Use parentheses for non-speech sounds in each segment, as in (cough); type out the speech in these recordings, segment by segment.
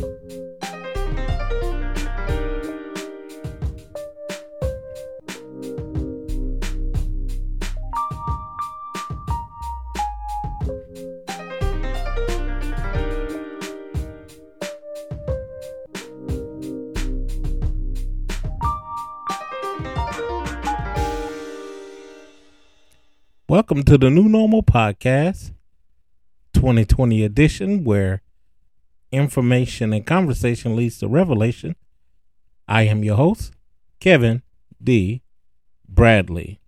Welcome to the New Normal Podcast, 2020 edition, where information and conversation leads to revelation. I am your host, Kevin D. Bradley.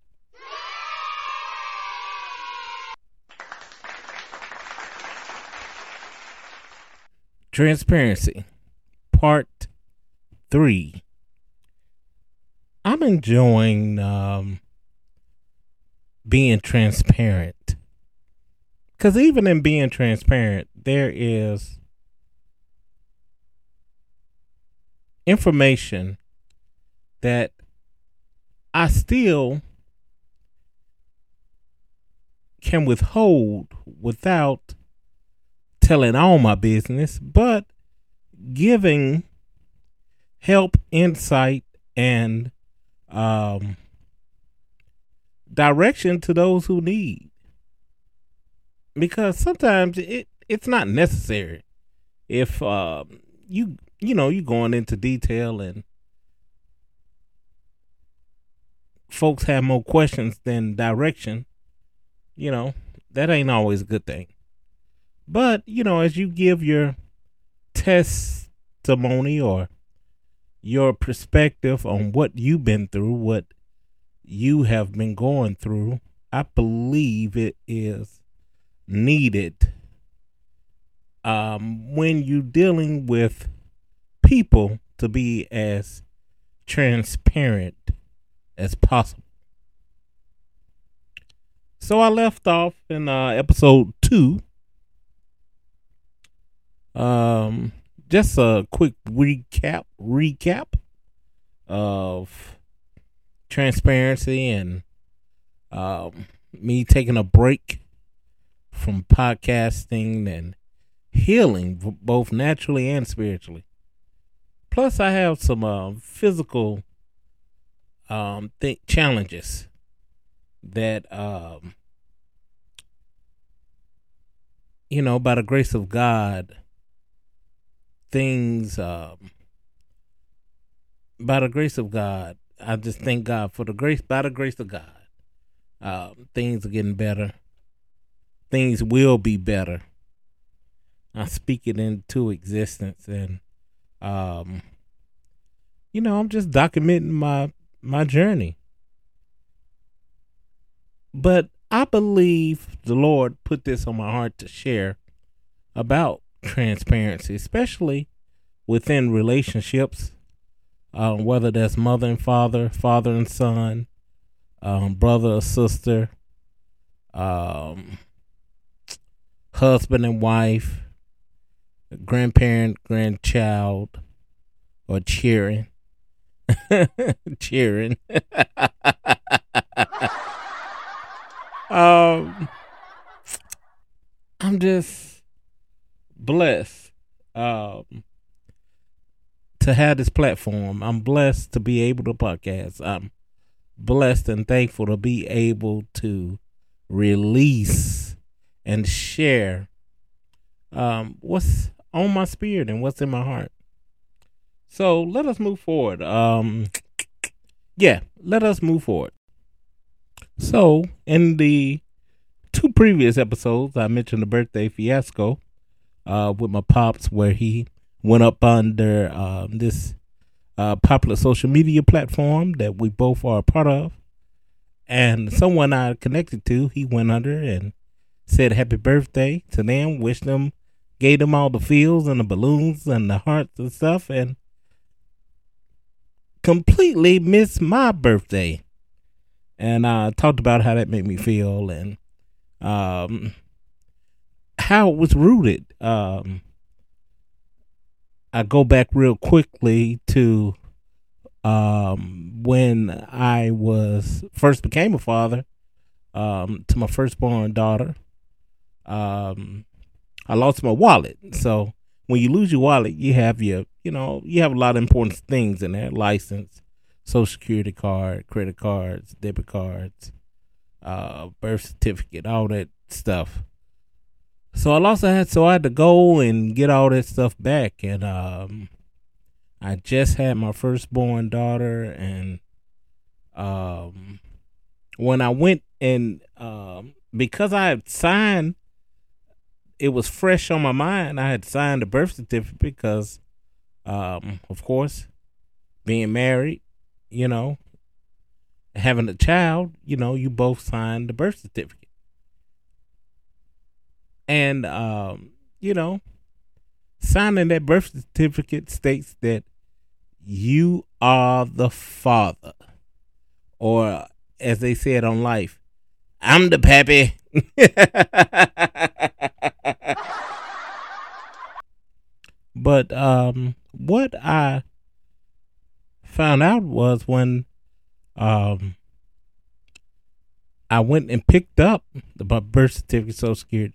Transparency, Part 3. I'm enjoying um, being transparent. Because even in being transparent, there is information that I still can withhold without telling all my business, but giving help, insight, and um, direction to those who need. Because sometimes it it's not necessary. If uh, you you know you going into detail and folks have more questions than direction, you know that ain't always a good thing. But you know, as you give your testimony or your perspective on what you've been through, what you have been going through, I believe it is needed um, when you're dealing with people to be as transparent as possible. So I left off in uh, episode two. Um, just a quick recap recap of transparency and um, me taking a break from podcasting and healing both naturally and spiritually. Plus, I have some uh, physical um, th- challenges that, um, you know, by the grace of God, things, um, by the grace of God, I just thank God for the grace, by the grace of God. Uh, things are getting better. Things will be better. I speak it into existence, and um, you know, I'm just documenting my my journey. But I believe the Lord put this on my heart to share about transparency, especially within relationships um, whether that's mother and father, father and son, um, brother or sister, um, husband and wife, grandparent, grandchild, or cheering. (laughs) cheering. (laughs) um, I'm just blessed. Um, to have this platform. I'm blessed to be able to podcast. I'm blessed and thankful to be able to release and share um, what's on my spirit and what's in my heart. So let us move forward. Um, yeah, let us move forward. So in the two previous episodes, I mentioned the birthday fiasco uh, with my pops, where he went up under um, this uh, popular social media platform that we both are a part of. And someone I connected to, he went under and said happy birthday to them, wished them, gave them all the feels and the balloons and the hearts and stuff, and completely missed my birthday. And I uh, talked about how that made me feel and um, how it was rooted. Um, I go back real quickly to um, when I was first became a father um, to my firstborn daughter. Um, I lost my wallet, so when you lose your wallet, you have your, you know, you have a lot of important things in there: license, social security card, credit cards, debit cards, uh, birth certificate, all that stuff. So I lost that, so I had to go and get all that stuff back, and um, I just had my firstborn daughter, and um, when I went and um, because I had signed it was fresh on my mind. I had signed a birth certificate because, um, of course, being married, you know, having a child, you know, you both signed the birth certificate. And, um, you know, signing that birth certificate states that you are the father. Or, as they said on life, I'm the pappy. (laughs) but um, what I found out was when um, I went and picked up the birth certificate, social security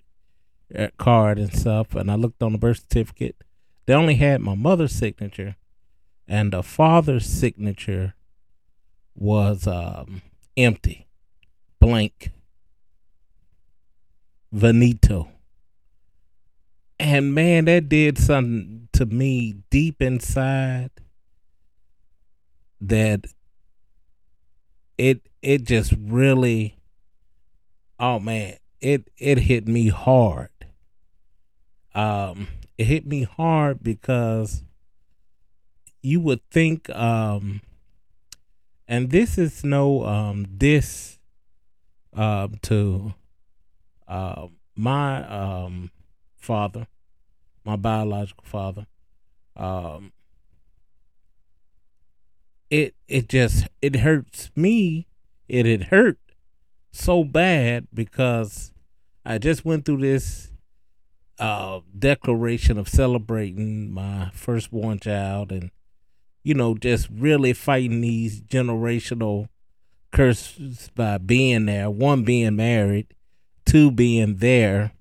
uh, card, and stuff, and I looked on the birth certificate. They only had my mother's signature, and the father's signature was um, empty, blank. Venito. And man, that did something to me deep inside that it it just really oh man, it it hit me hard. Um it hit me hard because you would think um and this is no um this um to uh, my um, father, my biological father, um, it it just it hurts me. It had hurt so bad because I just went through this uh, declaration of celebrating my firstborn child and you know just really fighting these generational curses by being there one being married two being there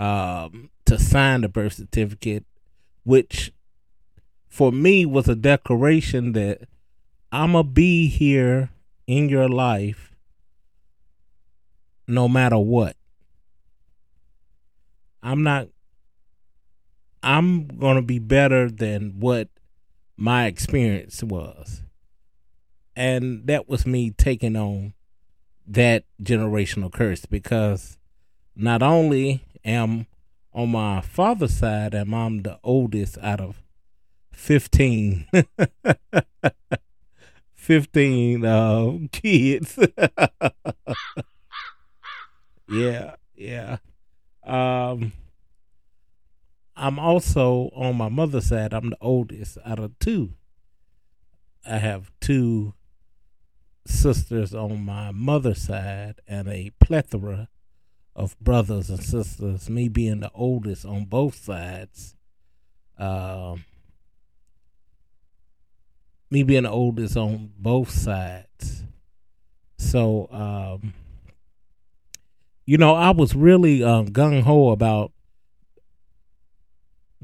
um, to sign the birth certificate, which for me was a declaration that I'm going to be here in your life no matter what. I'm not, I'm going to be better than what my experience was. And that was me taking on that generational curse because not only am on my father's side am I'm the oldest out of 15 (laughs) 15 uh, kids. (laughs) Yeah yeah. Um I'm also on my mother's side I'm the oldest out of two. I have two sisters on my mother's side and a plethora of brothers and sisters, me being the oldest on both sides. Um, me being the oldest on both sides. So, um, you know, I was really um, gung ho about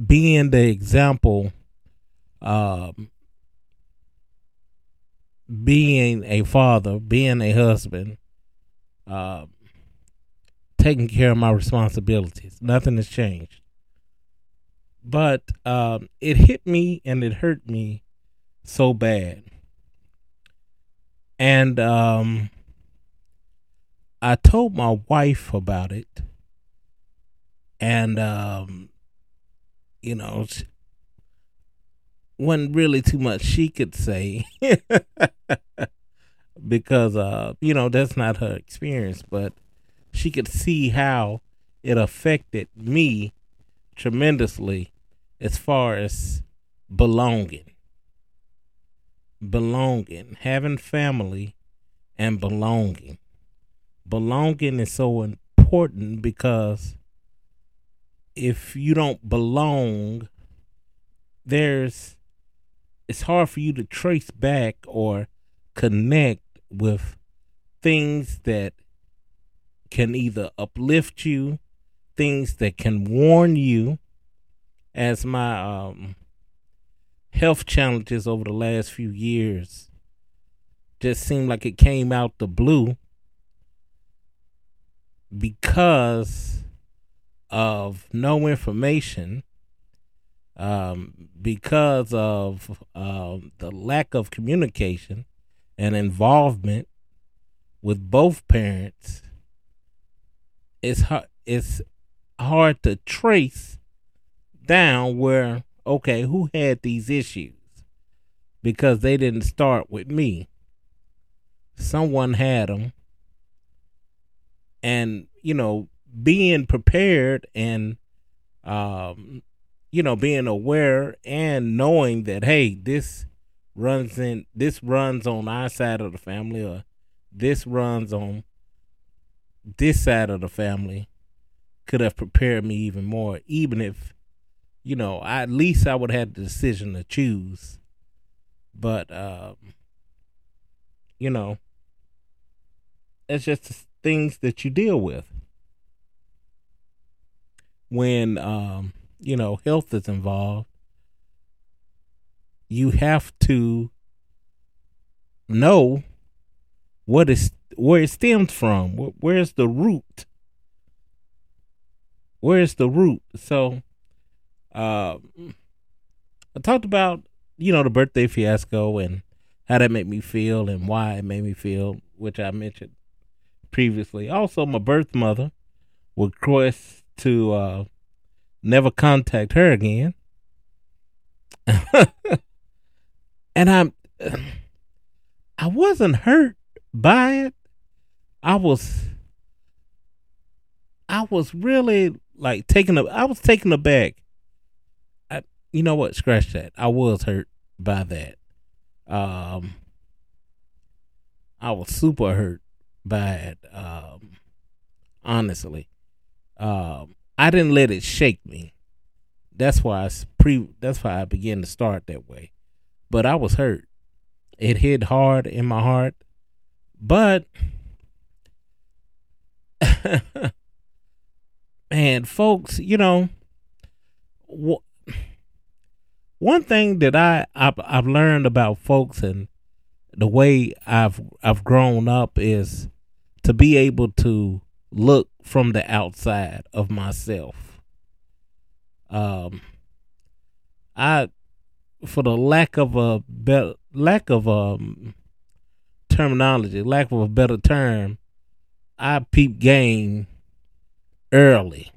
being the example um, being a father, being a husband, uh, taking care of my responsibilities. Nothing has changed. But um, it hit me and it hurt me so bad. And um, I told my wife about it. And, um, you know, wasn't really too much she could say (laughs) because uh you know that's not her experience but she could see how it affected me tremendously as far as belonging. Belonging having family and belonging. Belonging is so important because if you don't belong there's it's hard for you to trace back or connect with things that can either uplift you, things that can warn you, as my um, health challenges over the last few years just seemed like it came out the blue because of no information, um, because of um, the lack of communication and involvement with both parents, it's hard, it's hard to trace down where okay who had these issues because they didn't start with me. Someone had them and you know being prepared and um you know being aware and knowing that hey this runs in this runs on our side of the family or this runs on this side of the family could have prepared me even more even if you know I, at least i would have had the decision to choose. But um you know it's just things that you deal with when um you know health is involved. You have to know what is where it stemmed from where's the root where's the root so uh i talked about you know the birthday fiasco and how that made me feel and why it made me feel which i mentioned previously. Also, my birth mother would request to uh, never contact her again. (laughs) and I'm (sighs) I wasn't hurt by it. I was I was really like taken I was taken aback. I you know what, scratch that. I was hurt by that. Um I was super hurt bad. Um, honestly, um, I didn't let it shake me. That's why I pre. That's why I began to start that way. But I was hurt. It hit hard in my heart. But (laughs) man, folks, you know, wh- one thing that I I've, I've learned about folks and the way I've I've grown up is to be able to look from the outside of myself. Um, I, for the lack of a better lack of um terminology, lack of a better term, I peep game early,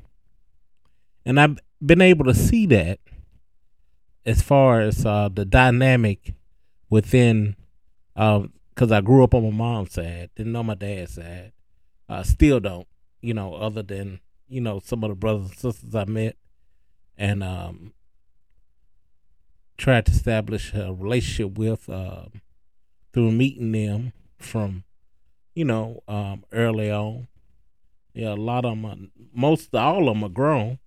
and I've been able to see that as far as uh, the dynamic within uh, because I grew up on my mom's side, didn't know my dad's side. I still don't, you know, other than you know some of the brothers and sisters I met, and um, tried to establish a relationship with uh, through meeting them from, you know, um, early on. Yeah, a lot of them, are, most all of them are grown.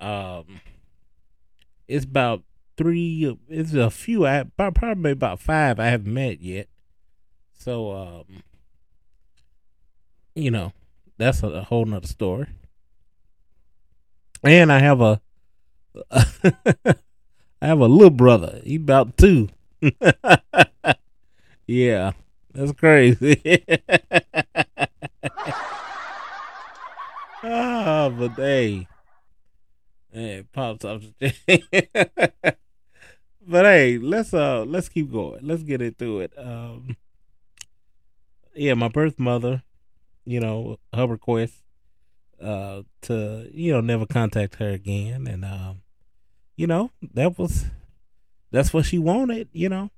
Um, it's about three. It's a few. I probably about five I haven't met yet. So, um, you know, that's a, a whole nother story. And I have a, (laughs) I have a little brother. He about two. (laughs) yeah, that's crazy. (laughs) Ah, but hey, hey, pops up. (laughs) but hey, let's uh, let's keep going. Let's get it through it. Um, yeah, my birth mother, you know, her request uh to, you know, never contact her again and um you know, that was that's what she wanted, you know.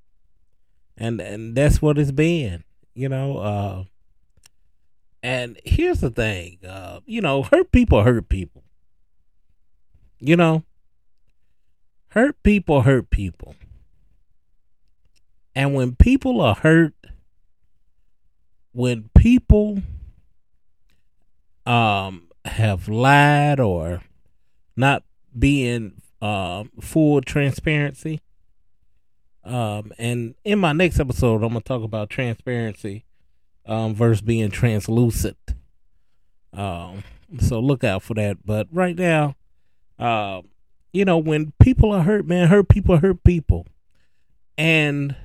And and that's what it's been, you know, uh and here's the thing, uh, you know, hurt people hurt people. You know, hurt people hurt people. And when people are hurt, when people um have lied or not being uh, full transparency um and in my next episode i'm gonna talk about transparency um versus being translucent um so look out for that but right now uh you know, when people are hurt, man, hurt people hurt people. And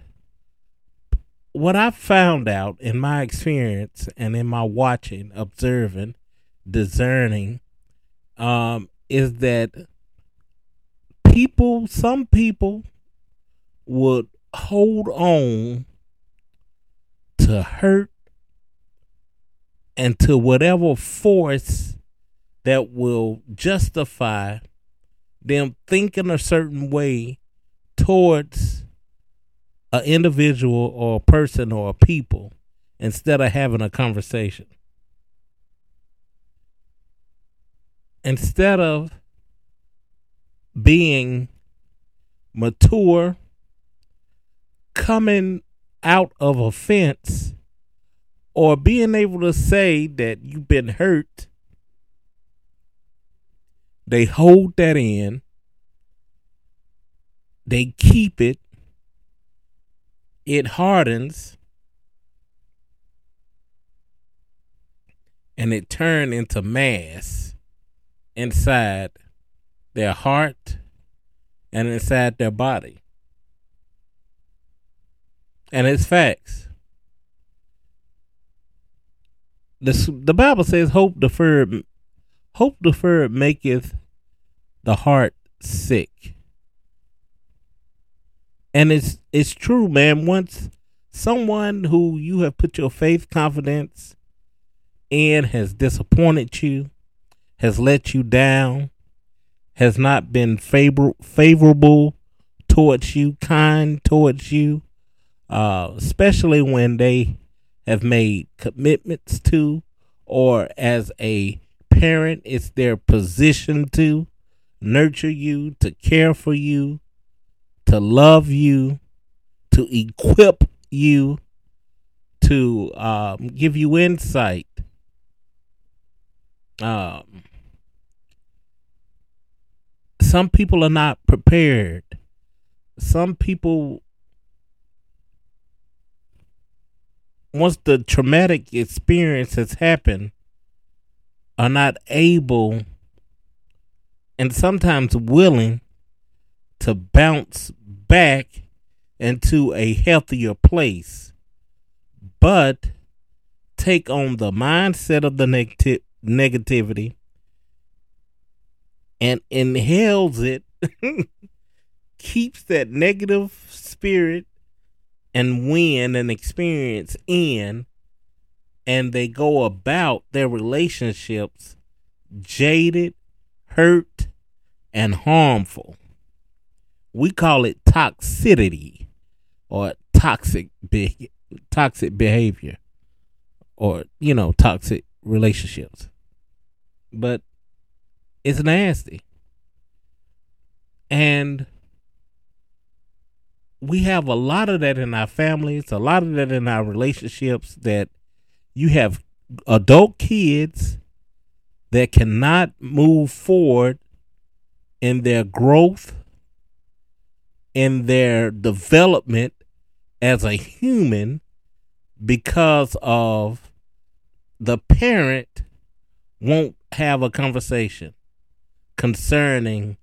what I found out in my experience and in my watching, observing, discerning, um, is that people, some people would hold on to hurt and to whatever force that will justify them thinking a certain way towards an individual or a person or a people instead of having a conversation. Instead of being mature, coming out of offense, or being able to say that you've been hurt, they hold that in, they keep it, it hardens and it turned into mass inside their heart and inside their body. And it's facts. The, the Bible says hope deferred hope deferred maketh the heart sick. And it's it's true, man. Once someone who you have put your faith confidence in has disappointed you, has let you down, has not been favor- favorable towards you, kind towards you, uh, especially when they have made commitments to, or as a parent, it's their position to nurture you, to care for you, to love you, to equip you, to um, give you insight. Um, some people are not prepared. Some people, once the traumatic experience has happened, are not able and sometimes willing to bounce back into a healthier place, but take on the mindset of the negati- negativity and inhales it, (laughs) keeps that negative spirit and win and experience in, and they go about their relationships jaded, hurt, and harmful. We call it toxicity or toxic be- toxic behavior or you know toxic relationships. But it's nasty. And we have a lot of that in our families a lot of that in our relationships that you have adult kids that cannot move forward in their growth in their development as a human because of the parent won't have a conversation concerning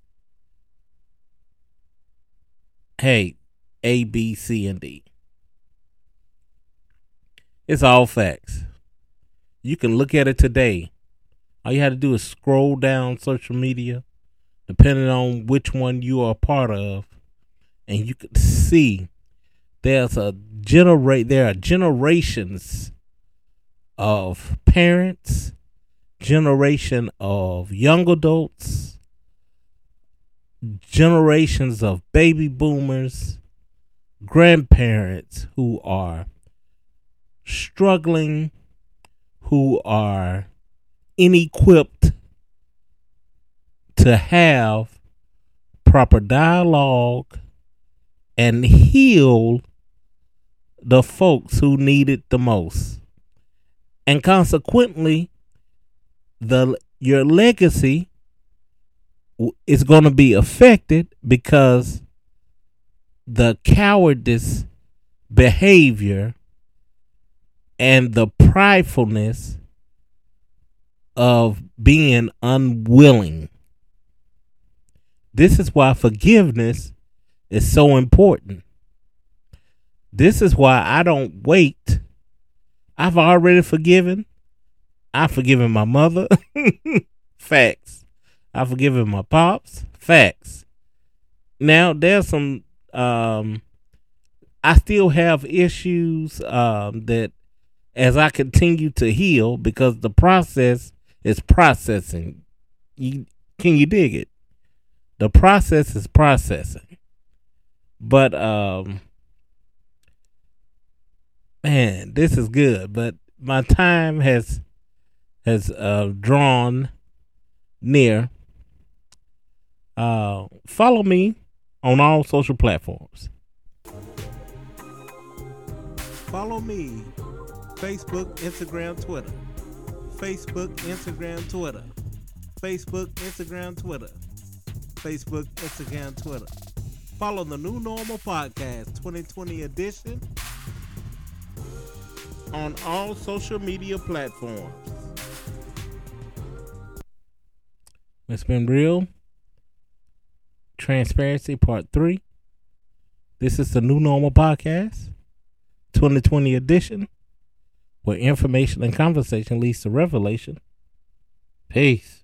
hey a b c and d. It's all facts. You can look at it today. All you had to do is scroll down social media depending on which one you are a part of and you can see there's a generate there are generations of parents, generation of young adults, generations of baby boomers, grandparents who are struggling, who are inequipped to have proper dialogue and heal the folks who need it the most. And consequently, the your legacy is going to be affected because the cowardice behavior and the pridefulness of being unwilling This is why forgiveness is so important. This is why I don't wait. I've already forgiven. I've forgiven my mother. (laughs) Facts. I've forgiven my pops. Facts. Now there's some um I still have issues um that as I continue to heal because the process is processing. You can you dig it? The process is processing. But um man, this is good, but my time has has uh drawn near. Uh follow me on all social platforms. Follow me Facebook, Instagram, Twitter. Facebook, Instagram, Twitter. Facebook, Instagram, Twitter. Facebook, Instagram, Twitter. Follow the New Normal Podcast 2020 edition on all social media platforms. It's been real. Transparency Part 3. This is the New Normal Podcast 2020 edition where information and conversation leads to revelation. Peace.